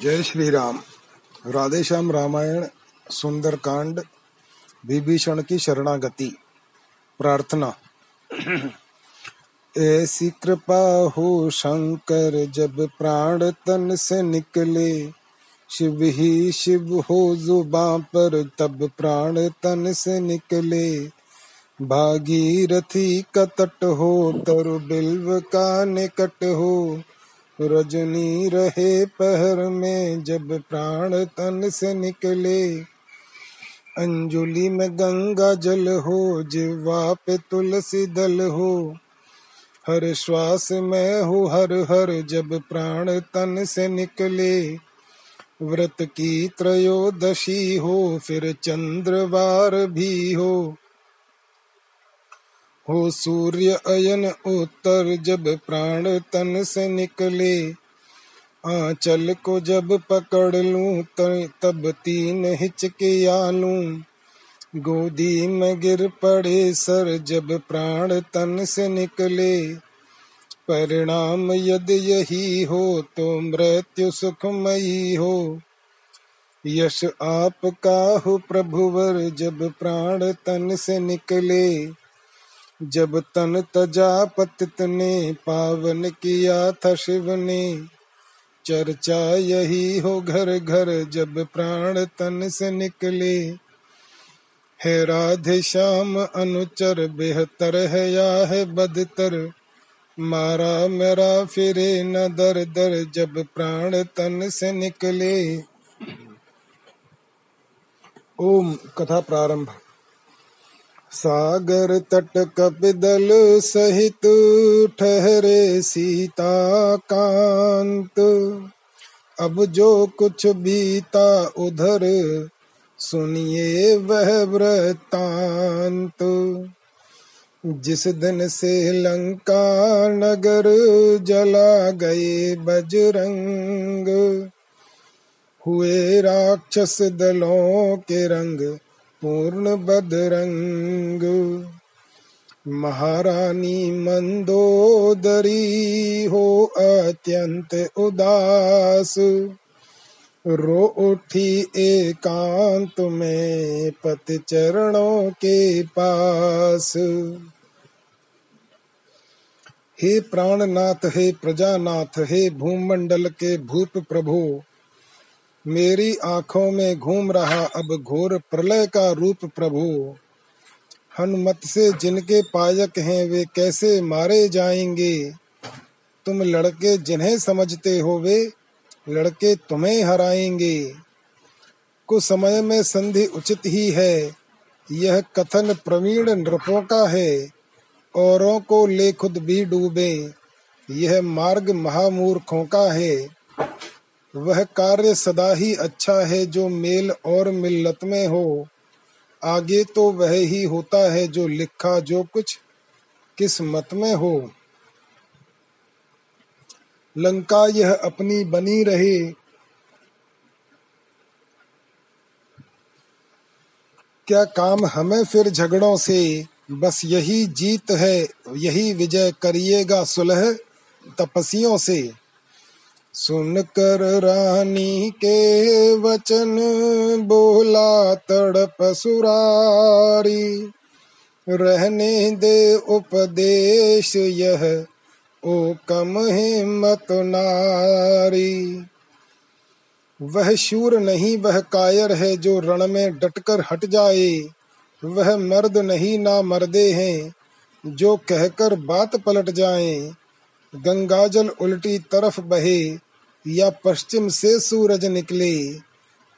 जय श्री राम राधेश्याम रामायण, सुंदरकांड, विभीषण की शरणागति। प्रार्थना। ऐसी कृपा हो शंकर, जब प्राण तन से निकले। शिव ही शिव हो जुबा पर, तब प्राण तन से निकले। भागीरथी का तट हो तरु बिल्व का निकट हो। रजनी रहे पहर में जब प्राण तन से निकले। अंजुलि में गंगा जल हो जिवा पे तुलसी दल हो। हर श्वास में हो हर हर जब प्राण तन से निकले। व्रत की त्रयोदशी हो, फिर चंद्रवार भी हो। हो सूर्य अयन उत्तर जब प्राण तन से निकले, आंचल को जब पकड़ लूँ तब तीन हिचके आलूं। गोदी में गिर पड़े सर जब प्राण तन से निकले, परिणाम यदि यही हो तो मृत्यु सुखमयी हो। यश आपका हो प्रभुवर जब प्राण तन से निकले जब तन तजा पतित ने पावन किया था शिव ने चर्चा यही हो घर घर जब प्राण तन से निकले। है राधे श्याम अनुचर बेहतर है या है बदतर, मारा मेरा फिरे न दर दर जब प्राण तन से निकले। ओम कथा प्रारंभ। सागर तट कपिदल सहित ठहरे सीता कांत अब जो कुछ बीता उधर, सुनिए वह वृतांत जिस दिन से लंका नगर जला गए बजरंग, हुए राक्षस दलों के रंग पूर्ण बदरंग, महारानी मंदोदरी हो अत्यंत उदास। रो उठी एकांत में पति चरणों के पास। हे प्राणनाथ, हे प्रजानाथ, हे भूमंडल के भूप प्रभु मेरी आँखों में घूम रहा अब घोर प्रलय का रूप प्रभु। हनुमत से जिनके पायक हैं वे कैसे मारे जाएँगे? तुम लड़के जिन्हें समझते हो वे लड़के तुम्हें हराएँगे। कुछ समय में संधि उचित ही है, यह कथन प्रवीण नृपों का है। औरों को ले खुद भी डूबे, यह मार्ग महामूर्खों का है। वह कार्य सदा ही अच्छा है जो मेल और मिल्लत में हो। आगे तो वह ही होता है जो लिखा जो कुछ किस्मत में हो। लंका यह अपनी बनी रहे। क्या काम हमें फिर झगड़ों से? बस यही जीत है, यही विजय करिएगा सुलह तपसियों से। सुनकर रानी के वचन बोला तड़प सुरारी। रहने दे उपदेश यह, ओ कम हिम्मत नारी। वह शूर नहीं, वह कायर है जो रण में डटकर हट जाए। वह मर्द नहीं, ना मर्दे हैं जो कहकर बात पलट जाएँ। गंगाजल उल्टी तरफ़ बहे, या पश्चिम से सूरज निकले,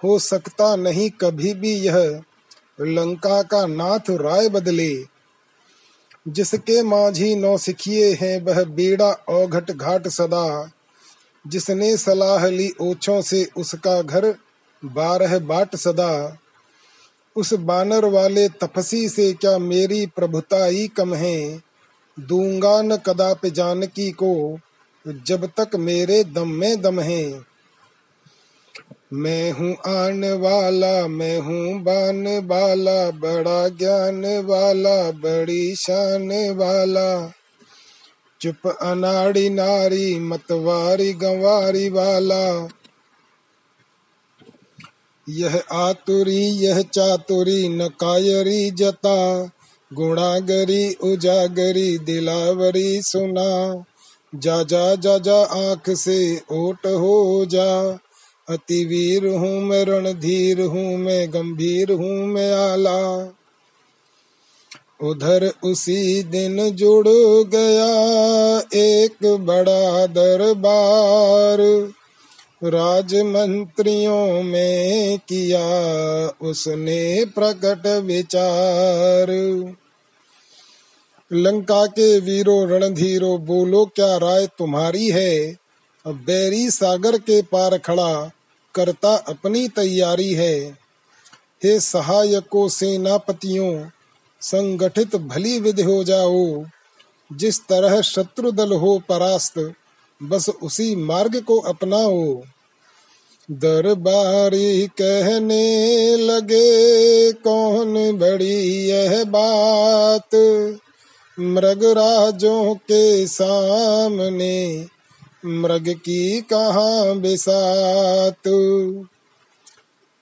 हो सकता नहीं कभी भी यह लंका का नाथ राय बदले। जिसके माझी नौ सिखिए हैं, वह बेड़ा औघट घाट सदा। जिसने सलाह ली ओछों से, उसका घर बारह बाट सदा। उस बानर वाले तपसी से, क्या मेरी प्रभुताई कम है? दूँगा न कदापि जानकी को, जब तक मेरे दम में दम है। मैं हूँ आन वाला, मैं हूँ बान वाला, बड़ा ज्ञान वाला, बड़ी शान वाला। चुप अनाड़ी नारी मतवारी गंवारी वाला। यह आतुरी, यह चातुरी, न कायरी जता। गुणागरी उजागरी दिलावरी सुना। जा जा जा जा, आँख से ओट हो जा। अति वीर हूँ मैं, रणधीर हूँ मैं, गंभीर हूँ मैं, आला। उधर उसी दिन जुड़ गया एक बड़ा दरबार। राजमंत्रियों में किया उसने प्रकट विचार। लंका के वीरो, रणधीरो, बोलो क्या राय तुम्हारी है? अब बैरी सागर के पार खड़ा करता अपनी तैयारी है। हे सहायकों, सेनापतियों, संगठित भली विध हो जाओ। जिस तरह शत्रु दल हो परास्त, बस उसी मार्ग को अपनाओ। दरबारी कहने लगे, कौन बड़ी यह बात? मृगराजों के सामने मृग की कहा बिसात?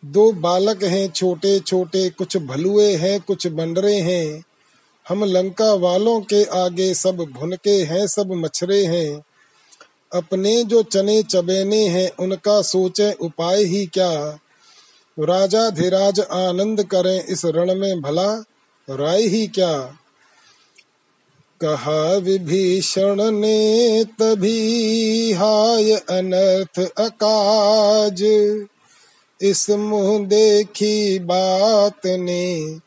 दो बालक हैं छोटे छोटे कुछ भलुए हैं, कुछ बंडरे हैं। हम लंका वालों के आगे सब भुनके हैं, सब मछरे हैं। अपने जो चने चबेने हैं, उनका सोचे उपाय ही क्या? राजा धीराज आनंद करें इस रण में भला, राय ही क्या? कहा विभीषण ने तभी हाय अनर्थ अकाज। इस मुँह देखी बात ने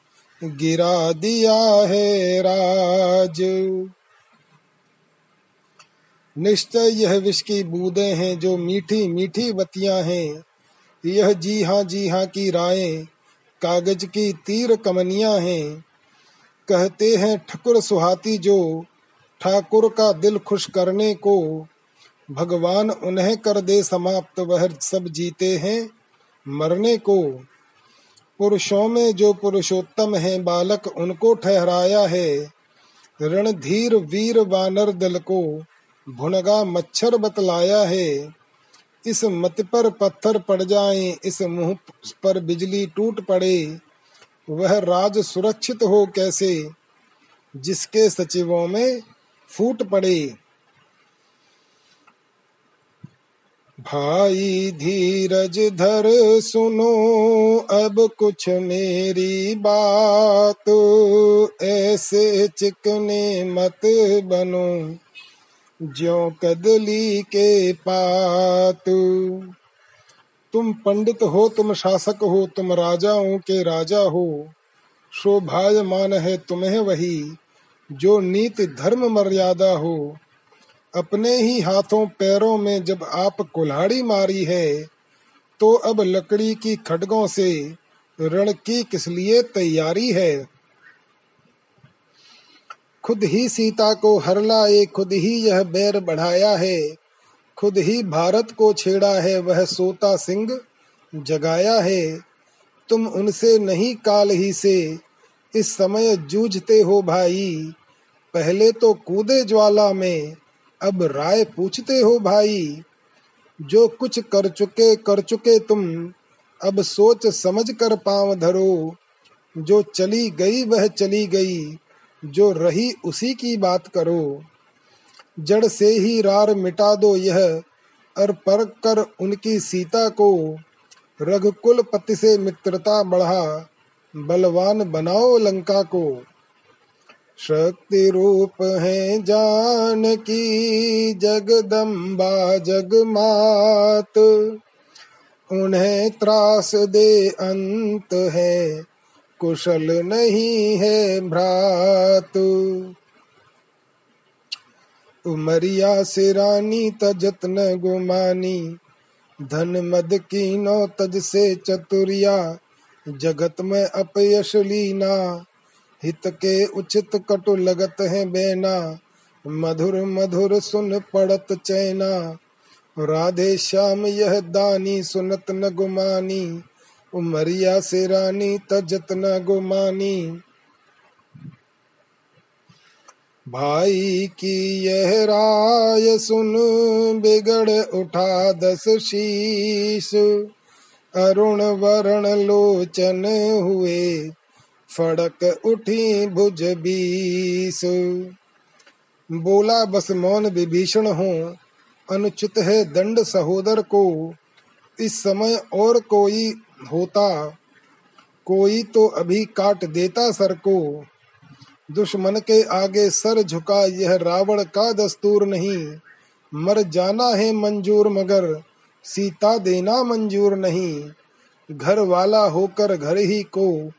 गिरा दिया है राज। निश्चय यह विष की बूंदे हैं जो मीठी मीठी बतियाँ हैं। यह जी हाँ जी हाँ की राय कागज़ की तीर कमनिया हैं। कहते हैं, ठकुर सुहाती जो ठाकुर का दिल खुश करने को, भगवान उन्हें कर दे समाप्त, वह सब जीते हैं मरने को। पुरुषों में जो पुरुषोत्तम है बालक, उनको ठहराया है रणधीर वीर वानर दल को, भुनगा मच्छर बतलाया है। इस मत पर पत्थर पड़ जाए, इस मुँह पर बिजली टूट पड़े वह राज सुरक्षित हो कैसे, जिसके सचिवों में फूट पड़े? भाई धीरज धर सुनो, अब कुछ मेरी बात, ऐसे चिकने मत बनो, ज्यो कदली के पात। तुम पंडित हो, तुम शासक हो, तुम राजाओं के राजा हो। शोभायमान है तुम्हें वही, जो नीति धर्म मर्यादा हो। अपने ही हाथों पैरों में जब आप कुल्हाड़ी मारी है तो अब लकड़ी की खडगों से रण की किस लिए तैयारी है? खुद ही सीता को हर लाए खुद ही यह बैर बढ़ाया है। खुद ही भारत को छेड़ा है, वह सोता सिंह जगाया है। तुम उनसे नहीं काल ही से, इस समय जूझते हो भाई। पहले तो कूदे ज्वाला में, अब राय पूछते हो भाई। जो कुछ कर चुके कर चुके तुम, अब सोच समझ कर पाँव धरो। जो चली गई, वह चली गई, जो रही उसी की बात करो। जड़ से ही रार मिटा दो यह, और पर कर उनकी सीता को रघुकुल पति से मित्रता बढ़ा, बलवान बनाओ लंका को। शक्ति रूप है जान की जगदम्बा जग जगमात, उन्हें त्रास दे अंत है, कुशल नहीं है भ्रात। उमरिया से रानी तजत न गुमानी, धन मद की नो तज से चतुरिया, जगत में अपयश लीना, हित के उचित कटु लगत है बेना, मधुर मधुर सुन पड़त चैना, राधे श्याम यह दानी सुनत न गुमानी, उमरिया से रानी तजत न गुमानी भाई की यह राय सुन, बिगड़ उठा दस शीश। अरुण वरण लोचन हुए, फड़क उठी भुज बीस। बोला, बस मौन विभीषण हो, अनुचित है दंड सहोदर को। इस समय और कोई होता, कोई तो अभी काट देता सर को। दुश्मन के आगे सर झुका, यह रावण का दस्तूर नहीं। मर जाना है मंजूर, मगर सीता देना मंजूर नहीं। घर वाला होकर घर ही को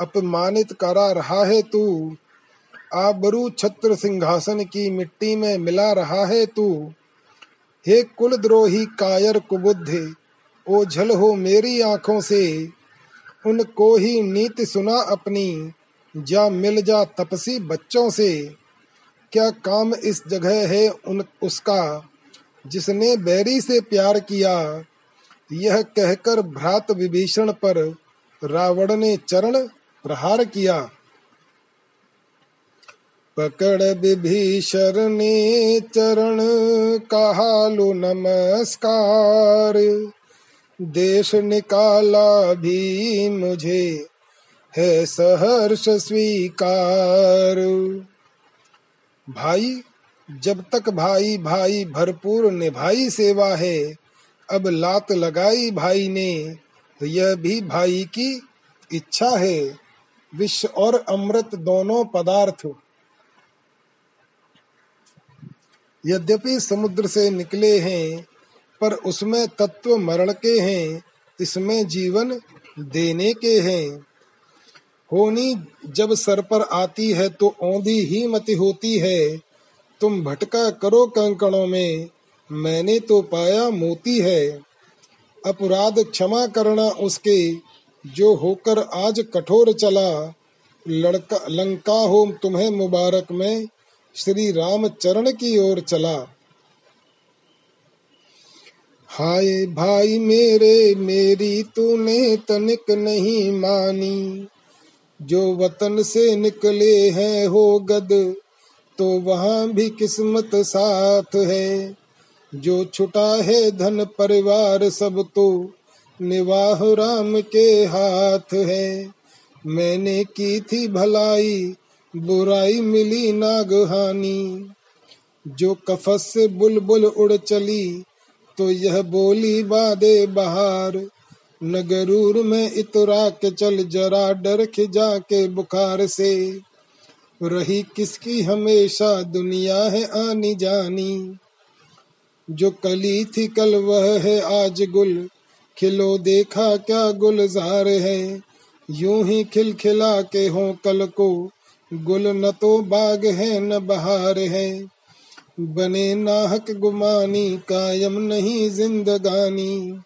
अपमानित करा रहा है तू। आबरू छत्र सिंहासन की मिट्टी में मिला रहा है तू। हे कुलद्रोही कायर कुबुद्धि, ओझल हो मेरी आँखों से। उनको ही नीति सुना अपनी। जा मिल जा तपसी बच्चों से। क्या काम इस जगह है उन उसका, जिसने बैरी से प्यार किया? यह कहकर भ्रात विभीषण पर रावण ने चरण प्रहार किया। पकड़ विभीषण ने चरण कहा, लो नमस्कार। देश निकाला भी मुझे है सहर्ष स्वीकार। भाई, जब तक भाई भाई भरपूर निभाई सेवा है, अब लात लगाई भाई ने तो यह भी भाई की इच्छा है। विश्व और अमृत दोनों पदार्थ। यद्यपि समुद्र से निकले हैं, पर उसमें तत्व मरण के हैं, इसमें जीवन देने के हैं। होनी जब सर पर आती है तो औंधी ही मति होती है। तुम भटका करो कंकणों में, मैंने तो पाया मोती है। अपराध क्षमा करना उसके, जो होकर आज कठोर चला। लड़का, लंका हो तुम्हें मुबारक में, श्री राम चरण की ओर चला। हाय भाई मेरे, मेरी तूने तनिक नहीं मानी। जो वतन से निकले हैं हो गद तो वहाँ भी किस्मत साथ है। जो छुटा है धन परिवार सब तो निवाह राम के हाथ है। मैंने की थी भलाई, बुराई मिली नागहानी। जो कफस से बुलबुल उड़ चली तो यह बोली बादे बहार। नगरूर में इतरा के चल जरा डर खिजा के बुखार से। रही किसकी हमेशा दुनिया है आनी जानी। जो कली थी कल वह है आज गुल। खिलो देखा क्या गुलजार है। यूँ ही खिलखिला के हो कल को। गुल न तो बाग है न बहार है। बने नाहक गुमानी कायम नहीं जिंदगानी।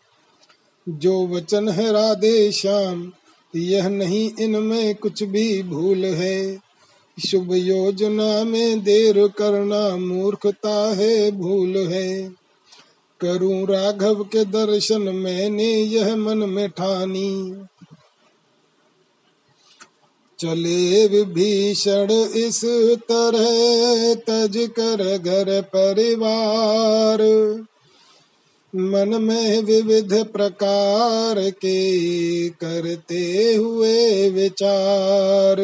जो वचन है राधे श्याम, यह नहीं इनमें कुछ भी भूल है। शुभ योजना में देर करना मूर्खता है, भूल है। करूँ राघव के दर्शन, मैंने यह मन में ठानी। चले विभीषण, इस तरह तज कर घर परिवार। मन में विविध प्रकार के करते हुए विचार।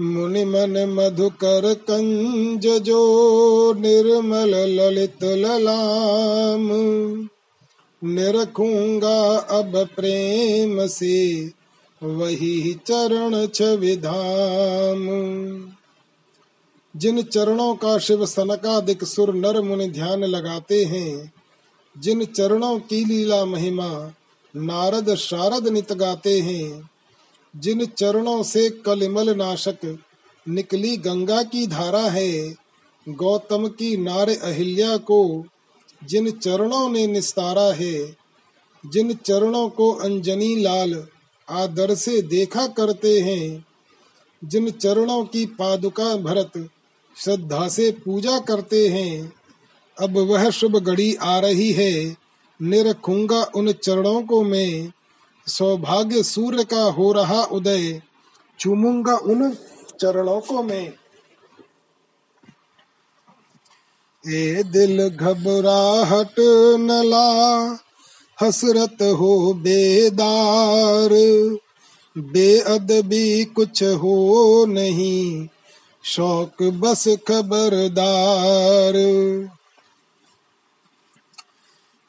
मुनि मन मधुकर कंज जो निर्मल ललित ललाम। निरखूँगा अब प्रेम से वही चरण छविधाम जिन चरणों का शिव सनकादिक सुर नर मुनि ध्यान लगाते हैं, जिन चरणों की लीला महिमा नारद शारद नित गाते हैं, जिन चरणों से कलिमल नाशक निकली गंगा की धारा है, गौतम की नार अहिल्या को जिन चरणों ने निस्तारा है, जिन चरणों को अंजनी लाल आदर से देखा करते हैं, जिन चरणों की पादुका भरत श्रद्धा से पूजा करते हैं। अब वह शुभ घड़ी आ रही है। निरखूँगा उन चरणों को मैं। सौभाग्य सूर्य का हो रहा उदय। चूमूँगा उन चरणों को मैं। ए दिल घबराहट नला, हसरत हो बेदार। बेअदबी कुछ हो नहीं। शौक बस खबरदार।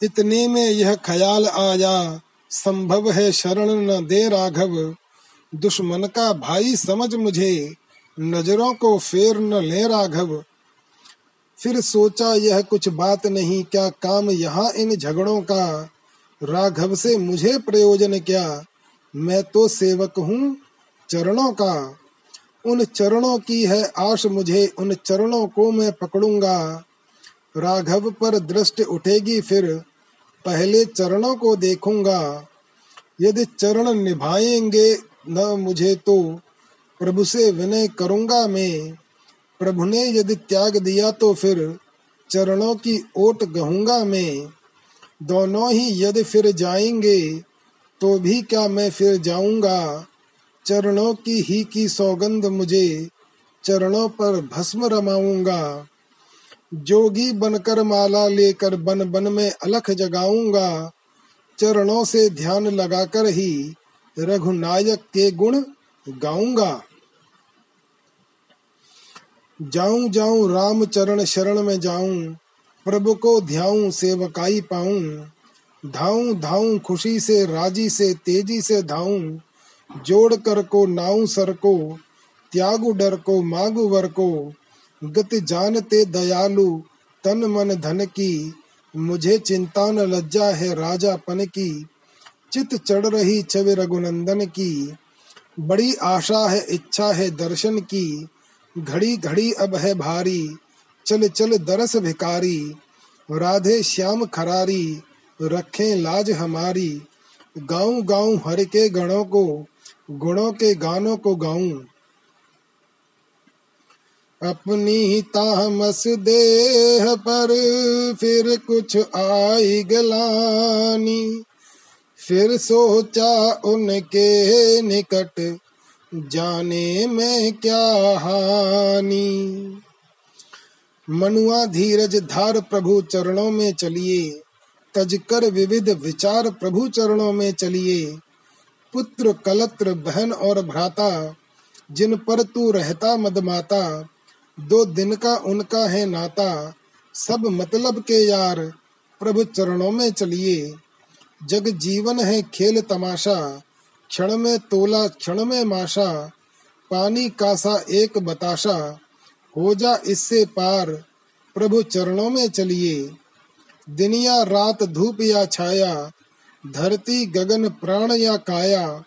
इतने में यह ख्याल आया, संभव है शरण न दे राघव। दुश्मन का भाई समझ मुझे, नज़रों को फेर न ले राघव। फिर सोचा यह कुछ बात नहीं, क्या काम यहाँ इन झगड़ों का? राघव से मुझे प्रयोजन क्या? मैं तो सेवक हूँ चरणों का। उन चरणों की है आश मुझे, उन चरणों को मैं पकड़ूँगा। राघव पर दृष्टि उठेगी फिर, पहले चरणों को देखूँगा। यदि चरण निभाएँगे न मुझे तो प्रभु से विनय करूँगा मैं। प्रभु ने यदि त्याग दिया तो फिर चरणों की ओट गहूँगा मैं। दोनों ही यदि फिर जाएँगे तो भी क्या मैं फिर जाऊँगा? चरणों की ही की सौगंध मुझे, चरणों पर भस्म रमाऊँगा। जोगी बनकर माला लेकर बन बन में अलख जगाऊँगा। चरणों से ध्यान लगाकर ही रघुनायक के गुण गाऊँगा। जाऊँ जाऊँ राम चरण शरण में जाऊँ, प्रभु को ध्याऊं सेवकाई पाऊँ। धाऊं धाऊं खुशी से, राज़ी से, तेज़ी से धाऊं। जोड़ कर को नाऊ सर को, त्यागु डर को, मागु वर को, गति जानते दयालु, तन मन धन की, मुझे चिंता न लज्जा है राजा पन की, चित चढ़ रही छवि रघुनंदन की, बड़ी आशा है, इच्छा है दर्शन की, घड़ी घड़ी अब है भारी, चल चल दरस भिकारी, राधे श्याम खरारी, रखें लाज हमारी गाँव गाँव हर के गणों को गुणों के गानों को गाऊं। अपनी ही तामस देह पर फिर कुछ आई गलानी। फिर सोचा उनके निकट जाने में क्या हानि। मनुआ धीरज धार प्रभु चरणों में चलिए, तजकर विविध विचार प्रभु चरणों में चलिए। पुत्र, कलत्र, बहन और भ्राता, जिन पर तू रहता मदमाता, दो दिन का उनका है नाता, सब मतलब के यार, प्रभु चरणों में चलिए। जग जीवन है खेल तमाशा, क्षण में तोला, क्षण में माशा, पानी कासा एक बताशा, हो जा इससे पार, प्रभु चरणों में चलिए। दिन या रात धूप या छाया धरती गगन प्राण या काया,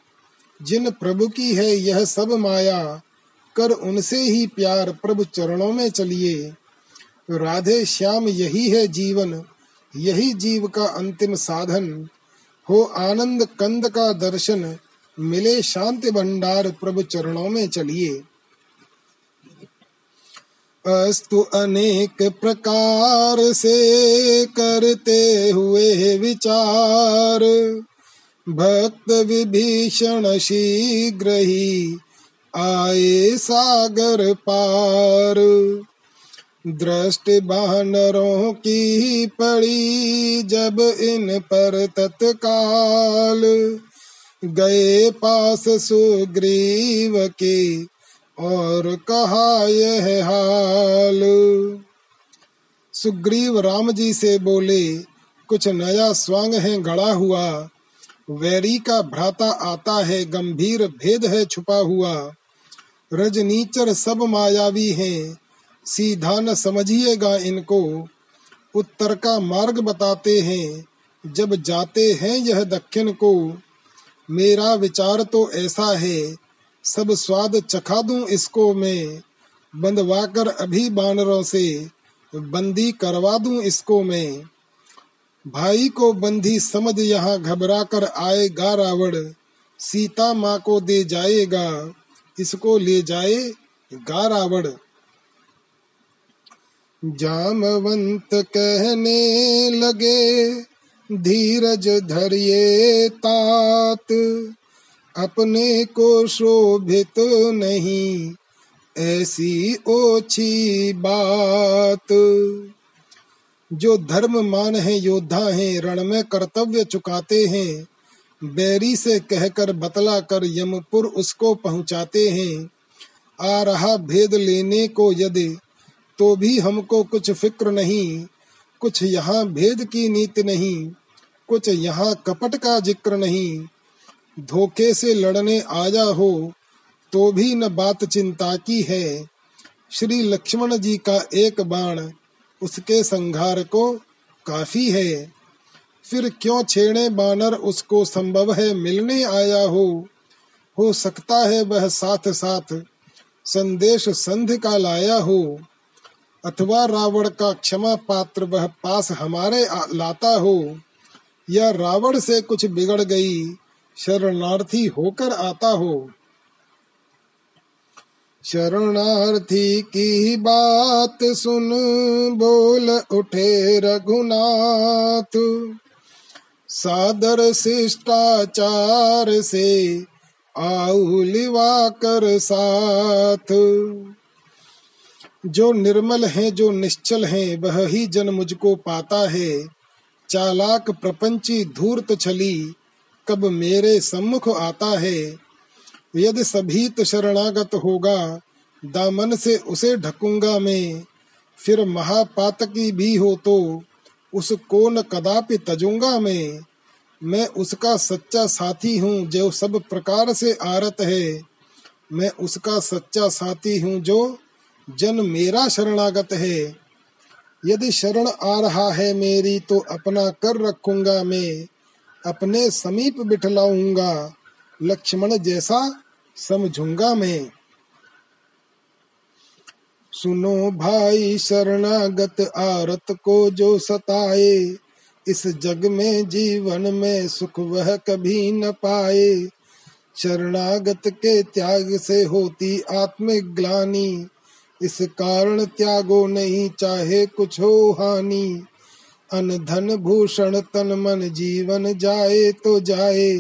जिन प्रभु की है यह सब माया, कर उनसे ही प्यार प्रभु चरणों में चलिए। राधे श्याम, यही है जीवन, यही जीव का अंतिम साधन। हो आनंद कंद का दर्शन, मिले शांति भंडार प्रभु चरणों में चलिए। अस्तु अनेक प्रकार से करते हुए विचार। भक्त विभीषण शीघ्र ही आए सागर पार। दृष्ट बानरों की पड़ी जब इन पर तत्काल। गए पास सुग्रीव के और कहा यह हाल। सुग्रीव राम जी से बोले, कुछ नया स्वांग है गड़ा हुआ। वैरी का भ्राता आता है, गंभीर भेद है छुपा हुआ। रजनीचर सब मायावी हैं, सीधा न समझिएगा इनको। उत्तर का मार्ग बताते हैं, जब जाते हैं यह दक्षिण को। मेरा विचार तो ऐसा है सब स्वाद चखा दूँ इसको मैं। बंधवाकर अभी बानरों से बंदी करवा दूँ इसको मैं। भाई को बंदी समझ यहाँ घबरा कर आएगा रावण सीता माँ को दे जाएगा, इसको ले जाए गा रावण जामवंत कहने लगे, धीरज धरिए तात। अपने को शोभित नहीं, ऐसी ओछी बात। जो धर्म मान है, योद्धा हैं, रण में कर्तव्य चुकाते हैं, बैरी से कहकर बतला कर यमपुर उसको पहुंचाते हैं। आ रहा भेद लेने को यदि तो भी हमको कुछ फ़िक्र नहीं। कुछ यहाँ भेद की नीति नहीं, कुछ यहाँ कपट का ज़िक्र नहीं। धोखे से लड़ने आया हो तो भी न बात चिंता की है। श्री लक्ष्मण जी का एक बाण उसके संघार को काफ़ी है। फिर क्यों छेड़े बानर उसको संभव है मिलने आया हो? हो सकता है वह साथ साथ संदेश संध का लाया हो। अथवा रावण का क्षमा पात्र वह पास हमारे लाता हो। या रावण से कुछ बिगड़ गई शरणार्थी होकर आता हो। शरणार्थी की बात सुन, बोल उठे रघुनाथ। सादर शिष्टाचार से आउलिवा कर साथ। जो निर्मल है, जो निश्चल है, वह ही जन मुझको पाता है। चालाक प्रपंची धूर्त छली कब मेरे सम्मुख आता है? यदि सभी तो शरणागत होगा, दामन से उसे ढकूँगा मैं। फिर महापातकी भी हो तो उसको न कदापि तजूँगा मैं। मैं उसका सच्चा साथी हूँ जो सब प्रकार से आरत है। मैं उसका सच्चा साथी हूँ जो जन मेरा शरणागत है। यदि शरण आ रहा है मेरी तो अपना कर रखूँगा मैं। अपने समीप बिठलाऊँगा, लक्ष्मण जैसा समझूँगा मैं। सुनो भाई शरणागत आरत को जो सताए, इस जग में जीवन में सुख वह कभी न पाए। शरणागत के त्याग से होती आत्मिक ग्लानी इस कारण त्यागो नहीं चाहे कुछ हो हानि। अन धन भूषण तन मन जीवन जाए तो जाए,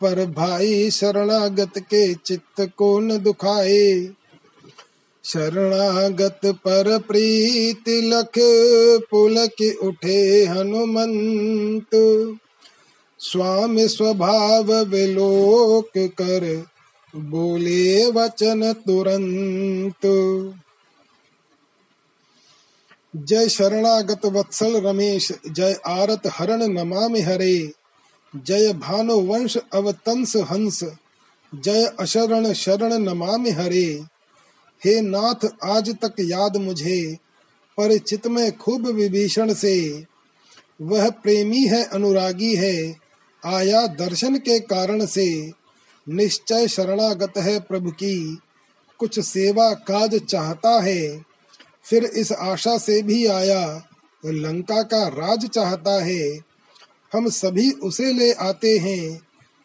पर भाई शरणागत के चित्त को न दुखाए। शरणागत पर प्रीत लख पुलक उठे हनुमंत। स्वामी स्वभाव विलोक कर बोले वचन तुरंत। जय शरणागत वत्सल रमेश, जय आरत हरण नमामि हरे, जय भानु वंश अवतंस हंस, जय अशरण शरण नमामि हरे। हे नाथ, आज तक याद मुझे, परिचित में खूब विभीषण से। वह प्रेमी है, अनुरागी है, आया दर्शन के कारण से। निश्चय शरणागत है प्रभु की, कुछ सेवा काज चाहता है। फिर इस आशा से भी आया, लंका का राज चाहता है, हम सभी उसे ले आते हैं,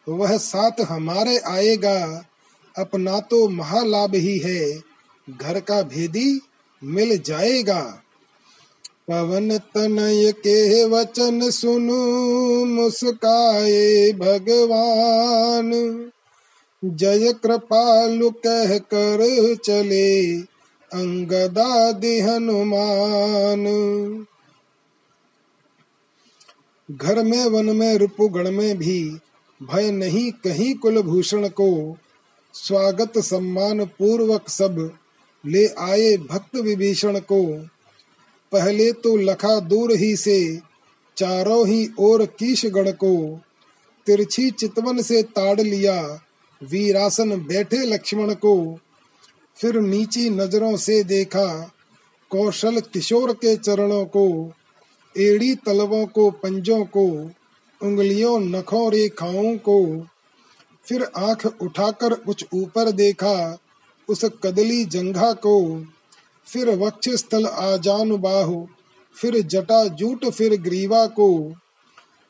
वह साथ हमारे आएगा, अपना तो महालाभ ही है, घर का भेदी मिल जाएगा। पवन तनय के वचन सुनु, मुस्काए भगवान, जय कृपालु कह कर चले अंगदादि हनुमान। घर में, वन में, रिपुगण में भी भय नहीं कहीं कुलभूषण को। स्वागत सम्मान पूर्वक सब ले आए भक्त विभीषण को। पहले तो लखा दूर ही से, चारों ही ओर कीश गण को। तिरछी चितवन से ताड़ लिया वीरासन बैठे लक्ष्मण को। फिर नीची नज़रों से देखा, कौशल किशोर के चरणों को, एड़ी तलवों को, पंजों को, उंगलियों, नखों, रेखाओं को। फिर आँख उठाकर कुछ ऊपर देखा, उस कदली जंघा को। फिर वक्ष स्थल आजान बाहु फिर जटा जूट, फिर ग्रीवा को।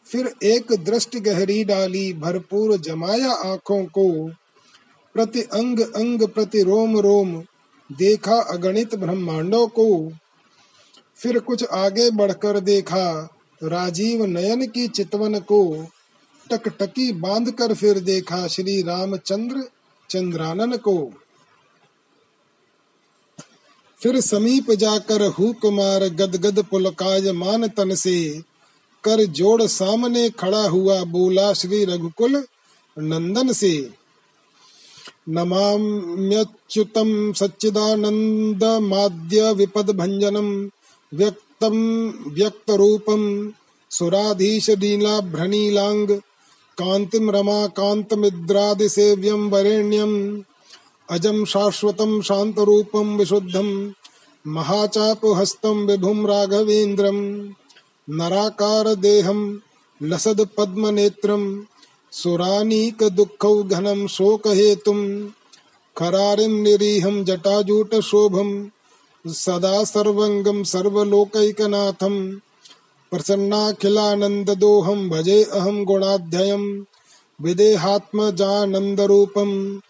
फिर एक दृष्टि गहरी डाली, भरपूर जमाया आँखों को। प्रति अंग अंग प्रति रोम रोम देखा अगणित ब्रह्मांडों को। फिर कुछ आगे बढ़कर देखा, राजीव नयन की चितवन को। टकटकी बाँध कर फिर देखा श्री रामचंद्र चंद्रानन को। फिर समीप जाकर हु कुमार गदगद पुलकाय मान तन से। कर जोड़ सामने खड़ा हुआ बोला श्री रघुकुल नंदन से। नमाम्यच्युतं सच्चिदानन्दमाद्य विपदभञ्जनं व्यक्तं व्यक्तरूपं सुराधीशलीलाभ्रणीलाङ्ग कान्तिं रमाकान्तमिद्रादिसेव्यं वरेण्यम् अजं शाश्वतं शान्तरूपं विशुद्धं महाचापहस्तं विभुं राघवेन्द्रं नराकारदेहं लसत्पद्मनेत्रं सुरानीक दुःखौ घनं शोकहेतुं खरारिं निरीहं जटाजूटशोभं सदा सर्वङ्गं सर्वलोकैकनाथं प्रसन्नाखिलानन्ददोहं भजे अहं गुणाध्ययं विदेहात्मजानन्दरूपम्।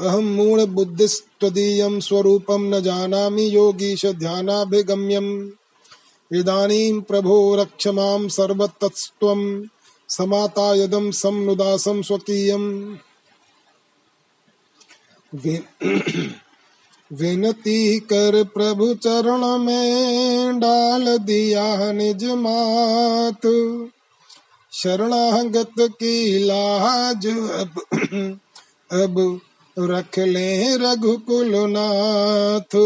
अहं मूढबुद्धिस्त्वदीयं स्वरूपं न जानामि योगीश ध्यानाभिगम्यम्। इदानीं प्रभो रक्ष माँ सर्वतस्त्वम् समाता यदम समनुदासम स्वकीयम। विनती कर प्रभु चरण में डाल दिया निज मात। शरणागत की लाज अब अब रख ले रघुकुल नाथ।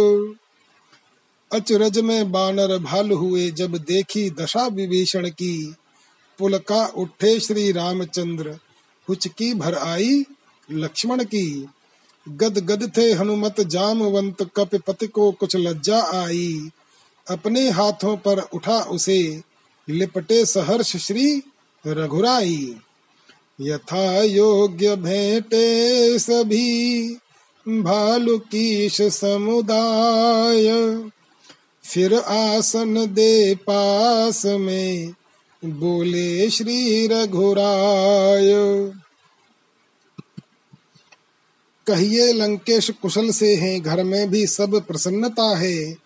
अचरज में बानर भाल हुए जब देखी दशा विभीषण की पुलका उठे श्री रामचंद्र। हुचकी भर आई लक्ष्मण की। गद गद थे हनुमत जामवंत कपिपति को कुछ लज्जा आई। अपने हाथों पर उठा उसे, लिपटे सहर्ष श्री रघुराई। यथा योग्य भेंटे सभी भालु कीश समुदाय। फिर आसन दे पास में बोले श्री रघुराय। कहिए लंकेश कुशल से हैं, घर में भी सब प्रसन्नता है।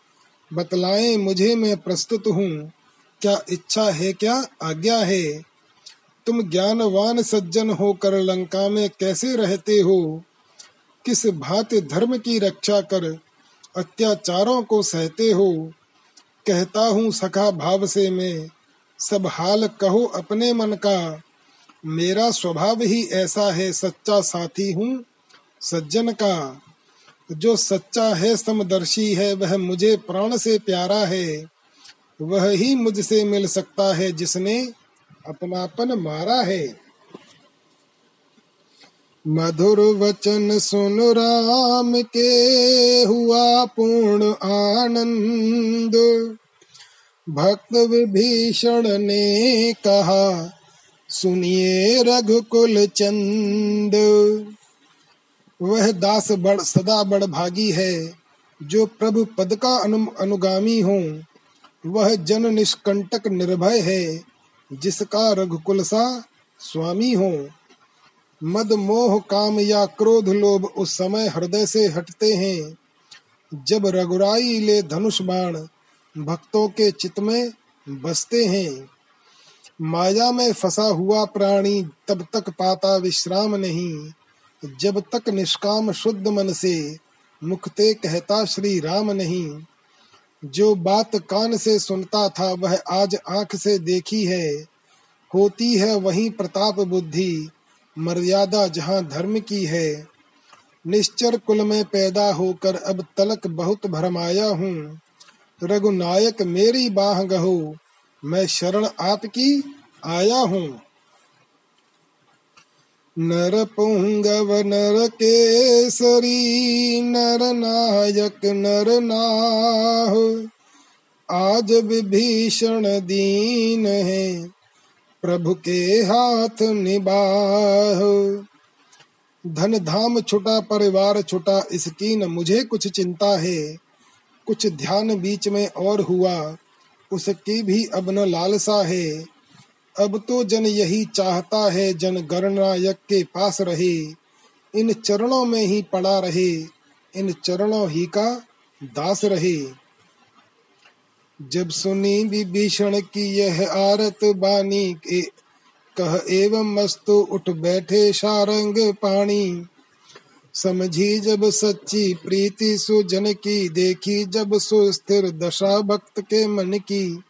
बतलाएँ मुझे मैं प्रस्तुत हूँ। क्या इच्छा है, क्या आज्ञा है? तुम ज्ञानवान सज्जन होकर लंका में कैसे रहते हो? किस भांति धर्म की रक्षा कर अत्याचारों को सहते हो? कहता हूँ सखा भाव से मैं सब हाल कहो अपने मन का। मेरा स्वभाव ही ऐसा है, सच्चा साथी हूँ, सज्जन का। जो सच्चा है, समदर्शी है, वह मुझे प्राण से प्यारा है। वह ही मुझसे मिल सकता है, जिसने अपनापन मारा है। मधुर वचन सुन राम के हुआ पूर्ण आनंद। भक्त विभीषण ने कहा सुनिए रघुकुल चंद वह दास बड़ सदा बड़ भागी है जो प्रभु पद का अनु, अनुगामी हो। वह जन निष्कंटक निर्भय है जिसका रघुकुल सा स्वामी हो। मद मोह काम या क्रोध लोभ उस समय हृदय से हटते हैं। जब रघुराई ले धनुष बाण भक्तों के चित्त में बसते हैं। माया में फंसा हुआ प्राणी तब तक पाता विश्राम नहीं। जब तक निष्काम शुद्ध मन से मुखते कहता श्री राम नहीं। जो बात कान से सुनता था वह आज आँख से देखी है। होती है वही प्रताप बुद्धि, मर्यादा जहाँ धर्म की है। निश्चर कुल में पैदा होकर अब तलक बहुत भरमाया हूँ। रघुनायक मेरी बाह गहो, मैं शरण आपकी आया हूँ। नर पुंगव नर केसरी, नर नायक नर नाह। आज विभीषण दीन है, प्रभु के हाथ निबाह। धन धाम छुटा, परिवार छुटा, इसकी न मुझे कुछ चिंता है। कुछ ध्यान बीच में और हुआ, उसकी भी अब न लालसा है। अब तो जन यही चाहता है, जन गणनायक के पास रहे। इन चरणों में ही पड़ा रहे, इन चरणों ही का दास रहे। जब सुनी विभीषण की यह आरत बानी के कह एवं मस्तु उठ बैठे सारंग पानी समझी जब सच्ची प्रीति सुजन की, देखी जब सुस्थिर दशा भक्त के मन की।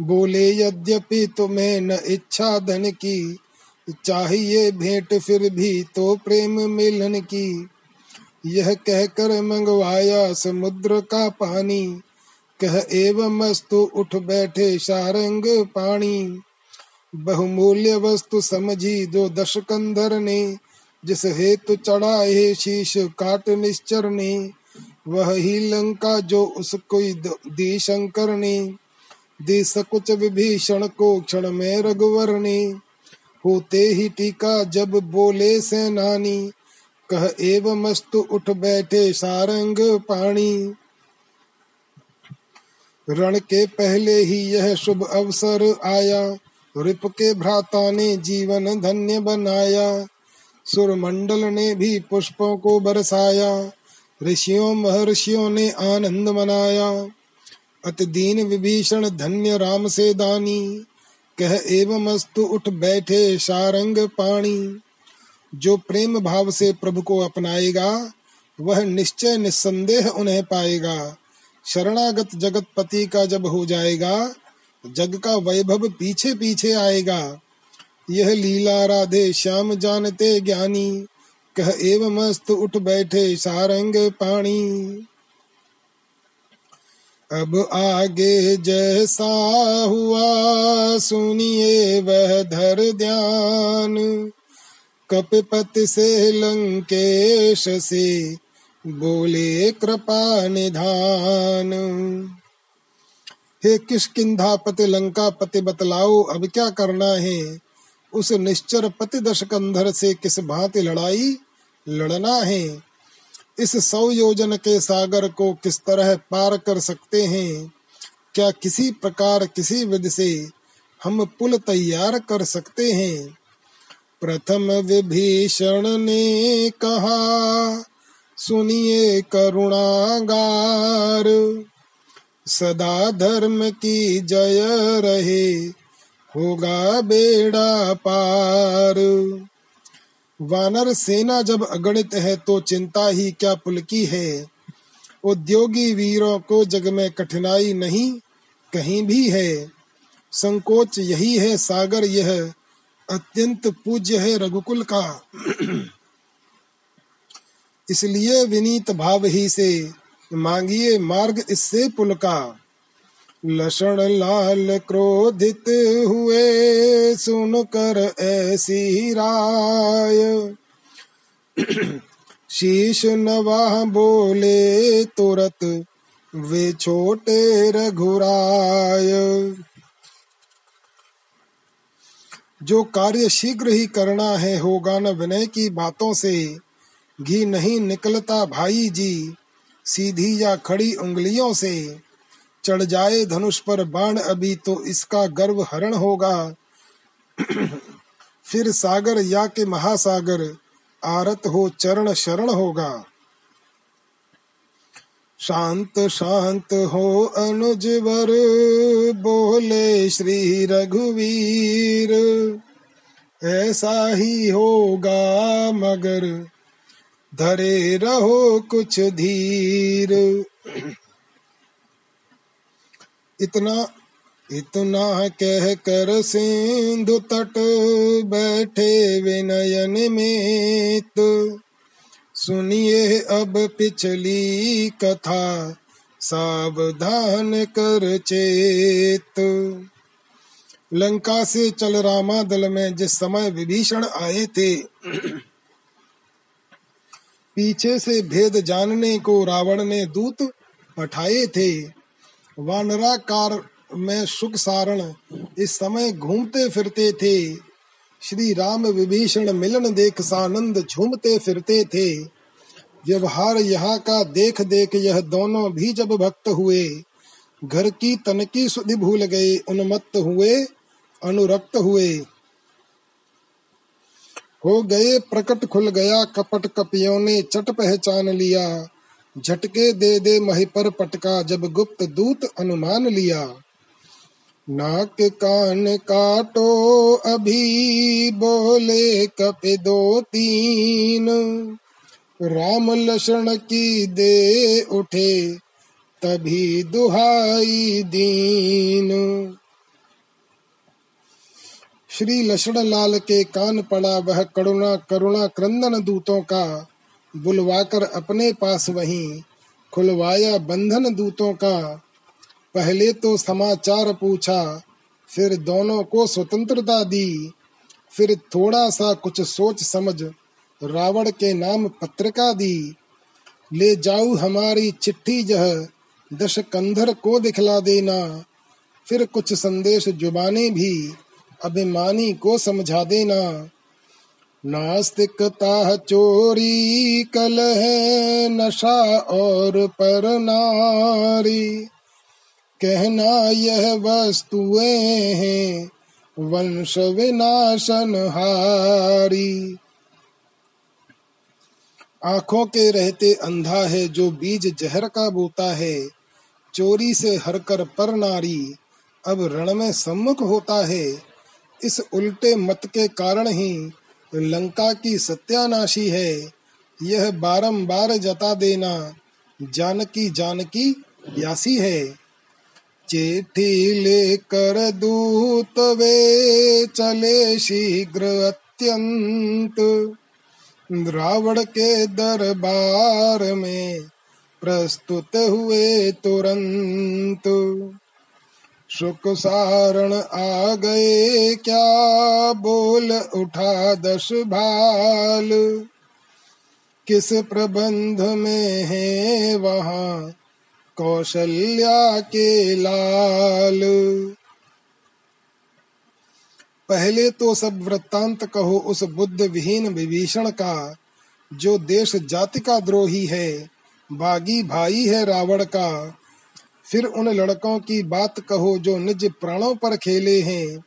बोले यद्यपि तुम्हें न इच्छा धन की, चाहिए भेंट फिर भी तो प्रेम मिलन की। यह कहकर मंगवाया समुद्र का पानी, कह एवं मस्तु उठ बैठे सारंग पानी बहुमूल्य वस्तु समझी जो दशकंधर ने जिस हेतु चढ़ा चढ़ाए शीश काट निश्चर ने वह ही लंका जो उसको दी शंकर ने दी सकुच विभीषण को क्षण में रघुवर ने होते ही टीका जब बोले सेनानी कह एव मस्तु उठ बैठे सारंग पानी रण के पहले ही यह शुभ अवसर आया, रिप के भ्राता ने जीवन धन्य बनाया। सुर मंडल ने भी पुष्पों को बरसाया, ऋषियों, महर्षियों ने आनंद मनाया। अति दीन विभीषण धन्य राम से दानी, कह एवं अस्तु उठ बैठे सारंग पाणी। जो प्रेम भाव से प्रभु को अपनाएगा, वह निश्चय निस्संदेह उन्हें पाएगा। शरणागत जगत पति का जब हो जाएगा, जग का वैभव पीछे पीछे आएगा। यह लीला राधे श्याम जानते ज्ञानी। कह एवं मस्त उठ बैठे सारंग पाणी। अब आगे जैसा हुआ सुनिए वह धर ध्यान। कपपत से लंकेश से बोले कृपा निधान। हे किसकिंधापति लंका पति बतलाओ अब क्या करना है? उस निश्चर पति दशकंधर से किस भांति लड़ाई लड़ना है? इस सौ योजन के सागर को किस तरह पार कर सकते हैं? क्या किसी प्रकार, किसी विधि से हम पुल तैयार कर सकते हैं? प्रथम विभीषण ने कहा, सुनिए करुणागार, सदा धर्म की जय रहे। होगा बेड़ा पार। वानर सेना जब अगणित है तो चिंता ही क्या पुल की है? उद्योगी वीरों को जग में कठिनाई नहीं, कहीं भी है। संकोच यही है सागर, यह अत्यंत पूज्य है रघुकुल का। इसलिए विनीत भाव ही से मांगिए मार्ग इससे पुल का लक्षण लाल क्रोधित हुए, सुनकर ऐसी राय। शीश नवा बोले, तुरत वे छोटे रघुराय। जो कार्य शीघ्र ही करना है, होगा न विनय की बातों से। घी नहीं निकलता भाई जी, सीधी या खड़ी उंगलियों से। चढ़ जाए धनुष पर बाण, अभी तो इसका गर्व हरण होगा। फिर सागर या के महासागर, आरत हो चरण शरण होगा। शांत शांत हो अनुजवर, बोले श्री रघुवीर। ऐसा ही होगा मगर, धरे रहो कुछ धीर। इतना इतना कह कर सिंधु तट बैठे विनयन में तो सुनिए अब पिछली कथा, सावधान कर चेत। लंका से चल रामा दल में जिस समय विभीषण आए थे, पीछे से भेद जानने को रावण ने दूत पठाए थे। वानराकार में सुख सारण, इस समय घूमते फिरते थे। श्री राम विभीषण मिलन देख सानंद झूमते फिरते थे। व्यवहार यहाँ का देख देख यह दोनों भी जब भक्त हुए, घर की तन की सुधि भूल गए, उन्मत्त हुए, अनुरक्त हुए। हो गए प्रकट खुल गया कपट कपियों ने चट पहचान लिया झटके दे दे मही पर पटका, जब गुप्त दूत अनुमान लिया। नाक कान काटो, अभी बोले कपे दो तीन। राम लक्षण की दे उठे, तभी दुहाई दीन। श्री लक्ष्मण लाल के कान पड़ा, वह करुणा करुणा क्रंदन दूतों का। बुलवाकर अपने पास वहीं खुलवाया बंधन दूतों का। पहले तो समाचार पूछा, फिर दोनों को स्वतंत्रता दी, फिर थोड़ा सा कुछ सोच समझ रावण के नाम पत्रिका दी। ले जाऊ हमारी चिट्ठी जह दश कंधर को दिखला देना। फिर कुछ संदेश जुबाने भी, अभिमानी को समझा देना। नास्तिकता चोरी कल है नशा और पर नारी कहना यह वस्तुएँ हैं, वंश विनाशन हारी। आँखों के रहते अंधा है जो बीज जहर का बोता है, चोरी से हरकर पर नारी अब रण में सम्मुख होता है। इस उल्टे मत के कारण ही लंका की सत्यानाशी है। यह बारंबार जता देना जानकी जानकी यासी है। चिट्ठी लेकर दूत वे चले शीघ्र अत्यंत। रावण के दरबार में प्रस्तुत हुए तुरंत। सुख सारण आ गए, क्या बोल उठा दस भाल? किस प्रबंध में है वहाँ कौशल्या के लाल? पहले तो सब वृत्तांत कहो उस बुद्ध विहीन विभीषण का, जो देश जाति का द्रोही है, बागी भाई है रावण का। फिर उन लड़कों की बात कहो जो निज प्राणों पर खेले हैं।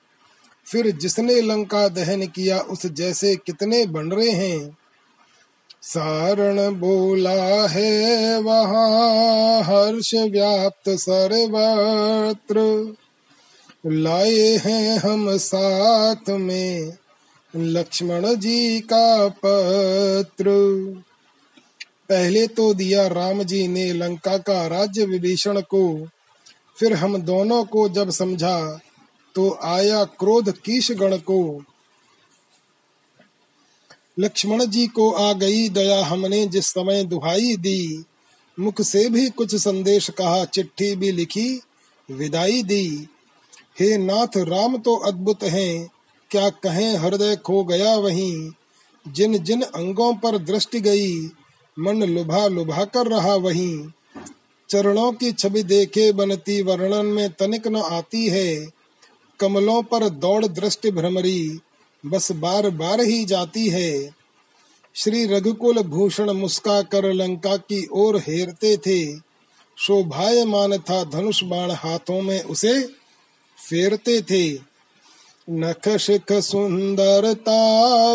फिर जिसने लंका दहन किया, उस जैसे कितने बन रहे हैं। सारण बोला है, वहाँ हर्ष व्याप्त सर्वत्र। लाए हैं हम साथ में लक्ष्मण जी का पत्र। पहले तो दिया राम जी ने लंका का राज्य विभीषण को। फिर हम दोनों को जब समझा तो आया क्रोध कीश गण को। लक्ष्मण जी को आ गई दया हमने जिस समय दुहाई दी, मुख से भी कुछ संदेश कहा, चिट्ठी भी लिखी, विदाई दी। हे नाथ, राम तो अद्भुत हैं, क्या कहें, हृदय खो गया वहीं। जिन जिन अंगों पर दृष्टि गई मन लुभा लुभा कर रहा वही। चरणों की छवि देखे बनती वर्णन में तनिक न आती है। कमलों पर दौड़ दृष्टि भ्रमरी, बस बार बार ही जाती है। श्री रघुकुल भूषण मुस्का कर लंका की ओर हेरते थे। शोभायमान था धनुष बाण हाथों में उसे फेरते थे। नख शिख सुंदरता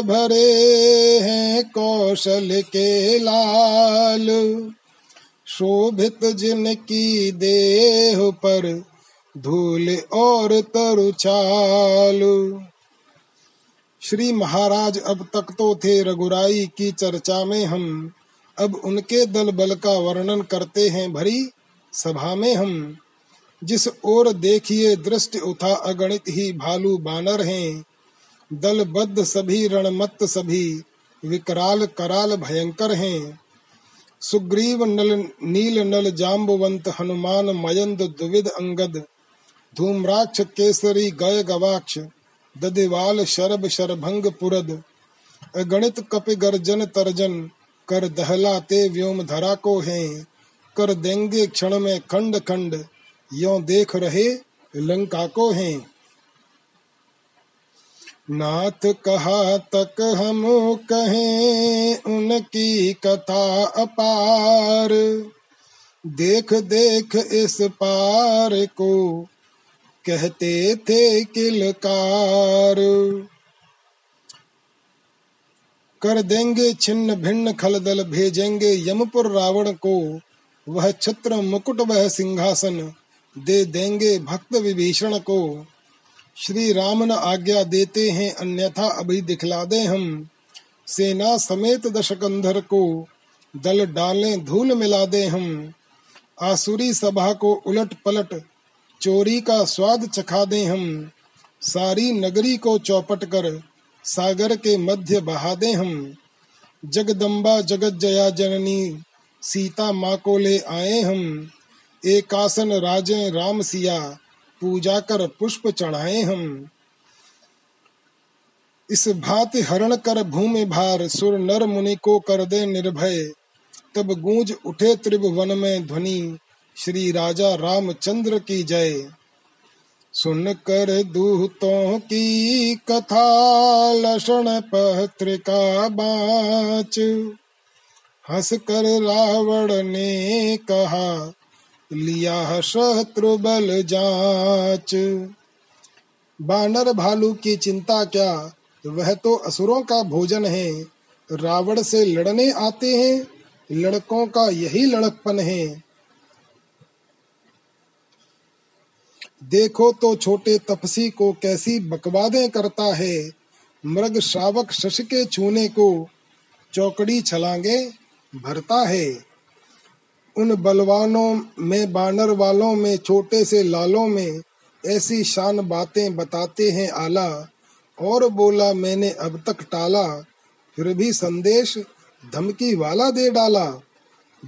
भरे हैं कौशल के लाल। शोभित जिनकी देह पर धूल और तरुचाल श्री महाराज अब तक तो थे रघुराई की चर्चा में हम। अब उनके दल बल का वर्णन करते हैं भरी सभा में हम। जिस ओर देखिए दृष्टि उठा अगणित ही भालू बानर हैं। दलबद्ध सभी, रणमत्त सभी, विकराल कराल भयंकर हैं। सुग्रीव नल, नील नल जाम्बवंत हनुमान मयंद, द्विविध अंगद, धूम्राक्ष केसरी, गय गवाक्ष, ददिवाल शरब शरभंग पुरद, अगणित कप गर्जन तर्जन, कर दहलाते व्योम धरा को हैं। कर देंगे क्षण में खंड खंड यो देख रहे लंका को हैं। नाथ कहा तक हम कहें उनकी कथा अपार। देख देख इस पार को कहते थे किलकार। कर देंगे छिन्न भिन्न खलदल, भेजेंगे यमपुर रावण को। वह छत्र मुकुट वह सिंहासन। दे देंगे भक्त विभीषण को। श्री राम न आज्ञा देते हैं, अन्यथा अभी दिखला दे हम। सेना समेत दशकंधर को दल डाले, धूल मिला दे हम। आसुरी सभा को उलट पलट, चोरी का स्वाद चखा दे हम। सारी नगरी को चौपट कर, सागर के मध्य बहा दे हम। जगदम्बा जगत जया जननी, सीता माँ को ले आए हम। एक आसन राजे राम सिया, पूजा कर पुष्प चढ़ाए हम। इस भांति हरण कर भूमि भार, सुर नर मुनि को कर दे निर्भय। तब गूंज उठे त्रिभुवन में ध्वनि, श्री राजा रामचंद्र की जय। सुन कर दूतों की कथा, लक्षण पत्रिका बाच। हंस कर रावण ने कहा लिया शत्रु बल जाँच। बानर भालू की चिंता क्या? वह तो असुरों का भोजन है। रावण से लड़ने आते हैं। लड़कों का यही लड़कपन है। देखो तो छोटे तपसी को कैसी बकवादे करता है। मृग श्रावक शश के छूने को चौकड़ी छलांगे भरता है। उन बलवानों में, बानर वालों में, छोटे से लालों में ऐसी शान बातें बताते हैं आला। और बोला, मैंने अब तक टाला, फिर भी संदेश धमकी वाला दे डाला।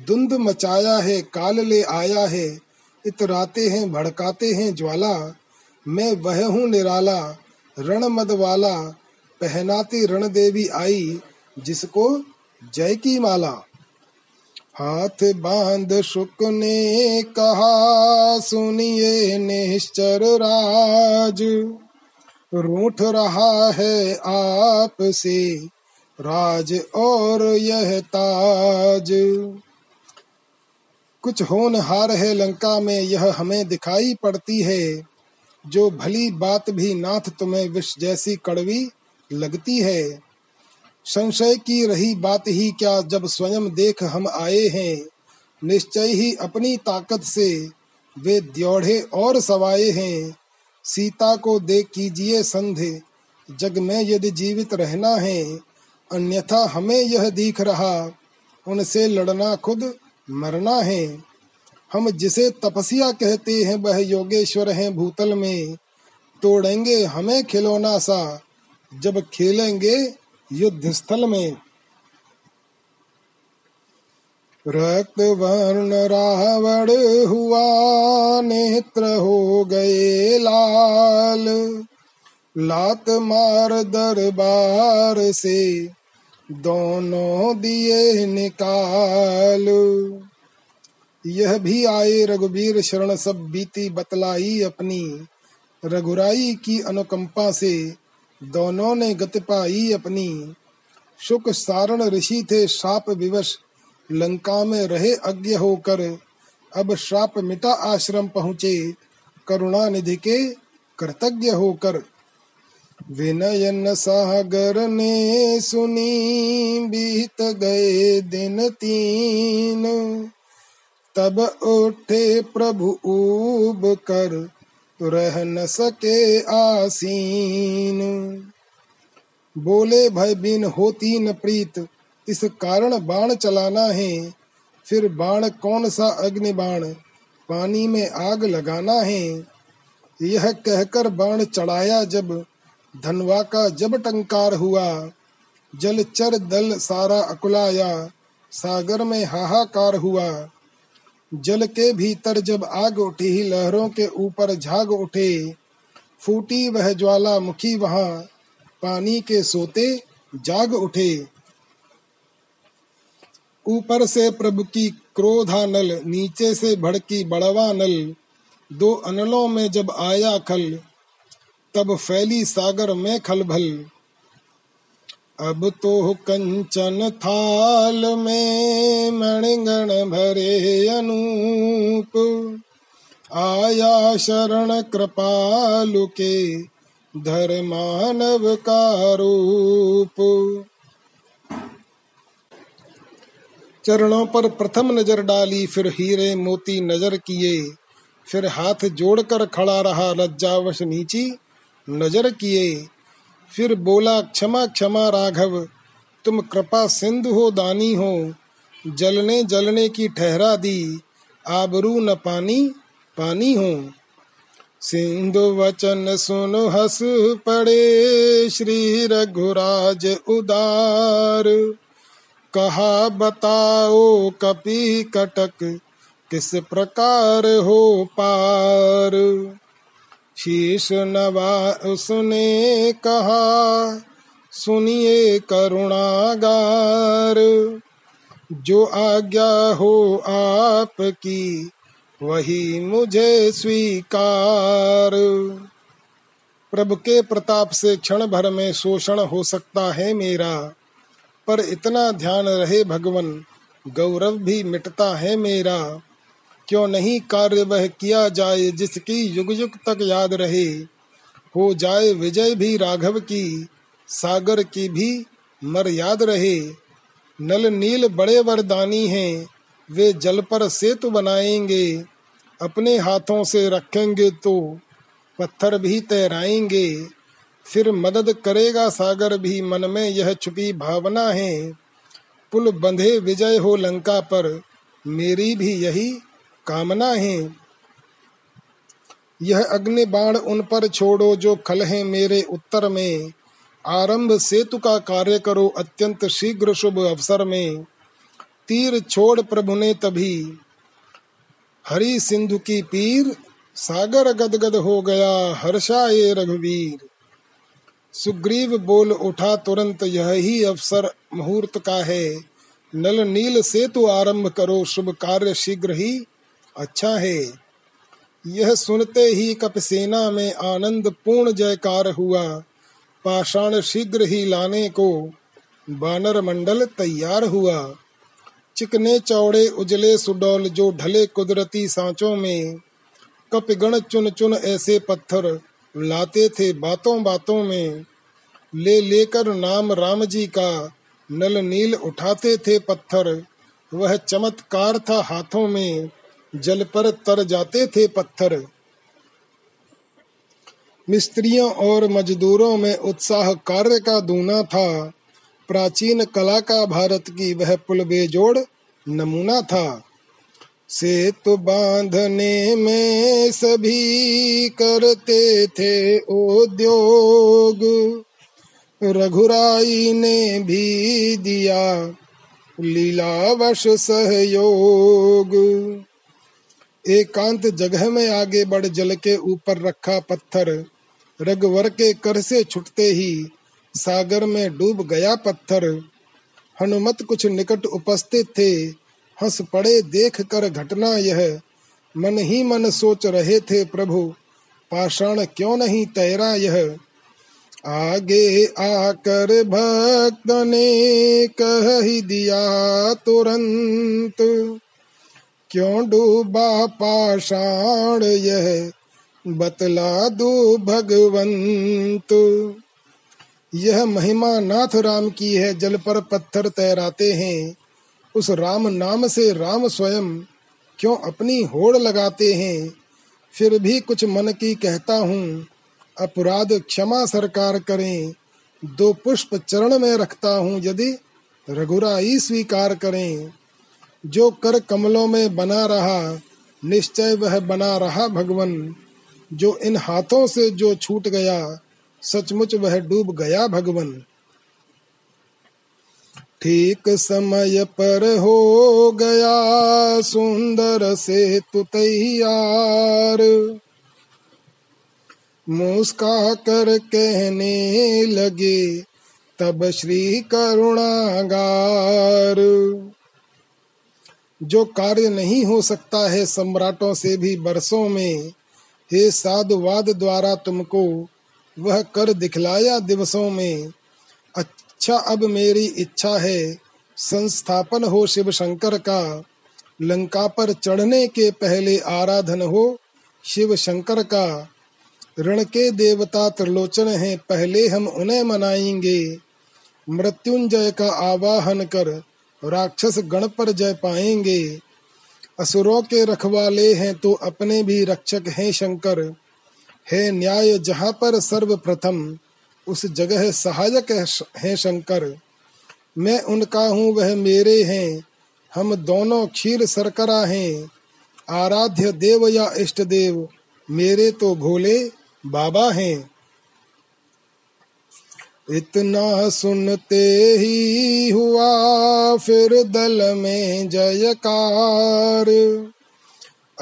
धुंध मचाया है, काल ले आया है, इतराते हैं, भड़काते हैं ज्वाला। मैं वह हूँ निराला रण मद वाला। पहनाती रण देवी आई, जिसको जय की माला। हाथ बाँध शुक ने कहा, सुनिए निश्चर राज। रूठ रहा है आप से राज और यह ताज। कुछ होनहार है लंका में, यह हमें दिखाई पड़ती है। जो भली बात भी नाथ तुम्हें विष जैसी कड़वी लगती है। संशय की रही बात ही क्या जब स्वयं देख हम आए हैं। निश्चय ही अपनी ताकत से वे द्योढ़े और सवाए हैं। सीता को दे कीजिए संधे, जग में यदि जीवित रहना है, अन्यथा हमें यह दिख रहा, उनसे लड़ना खुद मरना है। हम जिसे तपस्या कहते हैं, वह योगेश्वर हैं भूतल में। तोड़ेंगे हमें खिलौना सा, जब खेलेंगे युद्ध स्थल में। रक्त वर्ण रावण हुआ, नेत्र हो गए लाल। लात मार दरबार से दोनों दिए निकाल। यह भी आए रघुवीर शरण, सब बीती बतलाई अपनी रघुराई की अनुकंपा से। दोनों ने गति पाई अपनी। शुक सारण ऋषि थे शाप विवश। लंका में रहे अज्ञ होकर। अब श्राप मिटा आश्रम पहुँचे। करुणा निधि के कृतज्ञ होकर। विनयन सागर ने सुनी, बीत गए दिन तीन। तब उठे प्रभु ऊब कर। रह न सके आसीन। बोले, भय बिन होती न प्रीत, इस कारण बाण चलाना है। फिर बाण कौन सा अग्नि बाण? पानी में आग लगाना है। यह कहकर बाण चढ़ाया जब धनवा का जब टंकार हुआ। जल चर दल सारा अकुलाया, सागर में हाहाकार हुआ। जल के भीतर जब आग उठी, लहरों के ऊपर झाग उठे, फूटी वह ज्वाला मुखी वहाँ, पानी के सोते जाग उठे। ऊपर से प्रभु की क्रोधानल, नीचे से भड़की बड़वा नल दो अनलों में जब आया खल, तब फैली सागर में खलभल अब तो कंचन थाल में मणिगण भरे अनूप। आया शरण कृपालु के धर्मानव का रूप। चरणों पर प्रथम नज़र डाली, फिर हीरे मोती नज़र किए, फिर हाथ जोड़कर खड़ा रहा लज्जावश नीची नज़र किए। फिर बोला, क्षमा क्षमा राघव, तुम कृपा सिंधु हो, दानी हो। जलने जलने की ठहरा दी, आबरू न पानी पानी हो। सिंधु वचन सुन, हस पड़े, श्री रघुराज उदार। कहा, बताओ कपि कटक, किस प्रकार हो पार? शीश नवा उसने कहा, सुनिए करुणागार, जो आज्ञा हो आपकी, वही मुझे स्वीकार। प्रभु के प्रताप से क्षण भर में शोषण हो सकता है मेरा, पर इतना ध्यान रहे भगवन, गौरव भी मिटता है मेरा। क्यों नहीं कार्य वह किया जाए जिसकी युग युग तक याद रहे? हो जाए विजय भी राघव की, सागर की भी मर याद रहे। नल नील बड़े वरदानी हैं, वे जल पर सेतु बनाएँगे। अपने हाथों से रखेंगे तो पत्थर भी तैराएँगे। फिर मदद करेगा सागर भी, मन में यह छुपी भावना है। पुल बंधे विजय हो लंका पर, मेरी भी यही कामना है। यह अग्नि बाण उन पर छोड़ो जो खल है मेरे उत्तर में। आरंभ सेतु का कार्य करो अत्यंत शीघ्र शुभ अवसर में। तीर छोड़ प्रभु ने तभी। हरि सिंधु की पीर, सागर गदगद हो गया हर्षाए रघुवीर। सुग्रीव बोल उठा तुरंत, यह ही अवसर मुहूर्त का है। नल नील सेतु आरंभ करो, शुभ कार्य शीघ्र ही। अच्छा है। यह सुनते ही कपसेना में आनंद पूर्ण जयकार हुआ। पाषाण शीघ्र ही लाने को बानर मंडल तैयार हुआ। चिकने चौड़े उजले सुडौल जो ढले कुदरती सांचों में कपगण चुन चुन ऐसे पत्थर लाते थे बातों बातों में। ले लेकर नाम राम जी का नल नील उठाते थे पत्थर। वह चमत्कार था हाथों में। जल पर तर जाते थे पत्थर। मिस्त्रियों और मजदूरों में उत्साह कार्य का दूना था। प्राचीन कला का भारत की वह पुल बेजोड़ नमूना था। सेतु बांधने में सभी करते थे उद्योग। रघुराई ने भी दिया लीलावश सहयोग। एकांत जगह में आगे बढ़ जल के ऊपर रखा पत्थर। रघुवर के कर से छुटते ही सागर में डूब गया पत्थर। हनुमत कुछ निकट उपस्थित थे। हंस पड़े देख कर घटना यह। मन ही मन सोच रहे थे प्रभु, पाषाण क्यों नहीं तैरा यह? आगे आकर भक्त ने कह ही दिया तुरंत। क्यों डूबा पाषाण यह? बतला दो भगवंत। यह महिमा नाथ राम की है, जल पर पत्थर तैराते हैं। उस राम नाम से राम स्वयं क्यों अपनी होड़ लगाते हैं? फिर भी कुछ मन की कहता हूँ, अपराध क्षमा सरकार करें। दो पुष्प चरण में रखता हूँ, यदि रघुराई स्वीकार करें। जो कर कमलों में बना रहा, निश्चय वह बना रहा भगवन। जो इन हाथों से जो छूट गया, सचमुच वह डूब गया भगवन। ठीक समय पर हो गया सुंदर से तु तैयार। मुस्का कर कहने लगे, तब श्री करुणागार। जो कार्य नहीं हो सकता है सम्राटों से भी बरसों में, हे साधुवाद द्वारा तुमको वह कर दिखलाया दिवसों में। अच्छा अब मेरी इच्छा है संस्थापन हो शिव शंकर का। लंका पर चढ़ने के पहले आराधन हो शिव शंकर का। ऋण के देवता त्रिलोचन हैं, पहले हम उन्हें मनाएँगे। मृत्युंजय का आवाहन कर राक्षस गण पर जय पाएँगे। असुरों के रखवाले हैं तो अपने भी रक्षक हैं शंकर। है न्याय, जहाँ पर सर्वप्रथम, उस जगह सहायक है शंकर। मैं उनका हूँ, वह मेरे हैं। हम दोनों क्षीर सरकरा हैं। आराध्य देव या इष्ट देव मेरे तो भोले बाबा हैं। इतना सुनते ही हुआ फिर दल में जयकार।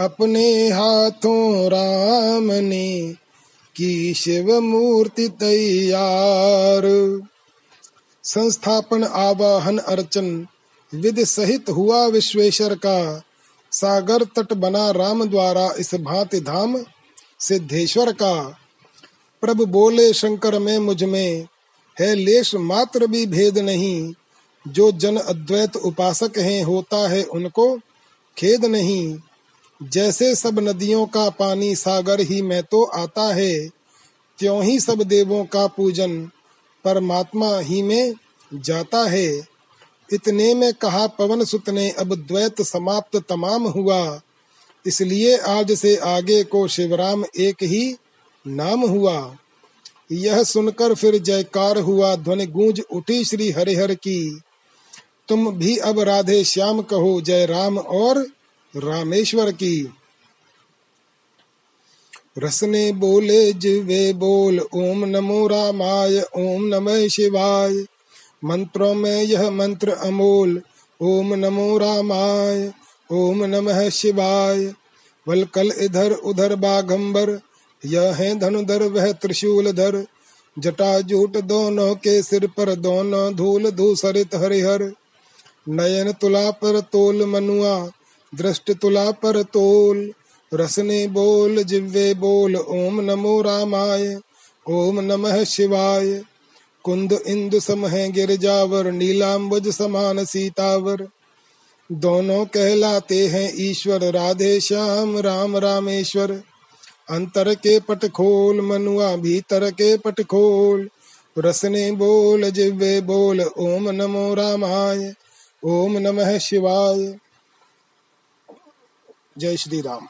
अपने हाथों राम ने की शिव मूर्ति तैयार। संस्थापन, आवाहन, अर्चन, विधि सहित हुआ विश्वेश्वर का। सागर तट बना राम द्वारा इस भांति धाम सिद्धेश्वर का। प्रभु बोले, शंकर, में मुझमें है लेश मात्र भी भेद नहीं। जो जन अद्वैत उपासक हैं, होता है उनको खेद नहीं। जैसे सब नदियों का पानी सागर ही में तो आता है, त्यों ही सब देवों का पूजन परमात्मा ही में जाता है। इतने में कहा पवन सुत ने, अब द्वैत समाप्त तमाम हुआ। इसलिए आज से आगे को शिवराम एक ही नाम हुआ। यह सुनकर फिर जयकार हुआ, ध्वनि गूंज उठी श्री हरिहर की। तुम भी अब राधे श्याम कहो, जय राम और रामेश्वर की। रसने बोले, जिवे बोल, ओम नमो रामाय, ओम नमः शिवाय। मंत्रों में यह मंत्र अमोल, ओम नमो रामाय, ओम नमः शिवाय। वलकल इधर उधर बाघंबर यह है धनुधर वह त्रिशूल धर। जटा जूट दोनों के सिर पर, दोनों धूल धूसरित हरिहर। नयन तुला पर तोल मनुआ, दृष्ट तुला पर तोल। रसने बोल जिव्वे बोल, ओम नमो रामाय, ओम नमः शिवाय। कुंद इंदु सम है गिरजावर, नीलाम्बुज समान सीतावर। दोनों कहलाते हैं ईश्वर, राधे श्याम, राम रामेश्वर। अंतर के पट खोल, मनुआ भीतर के पट खोल। रसने बोल जिव्वे बोल, ओम नमो रामाय, ओम नमः शिवाय। जय श्री राम।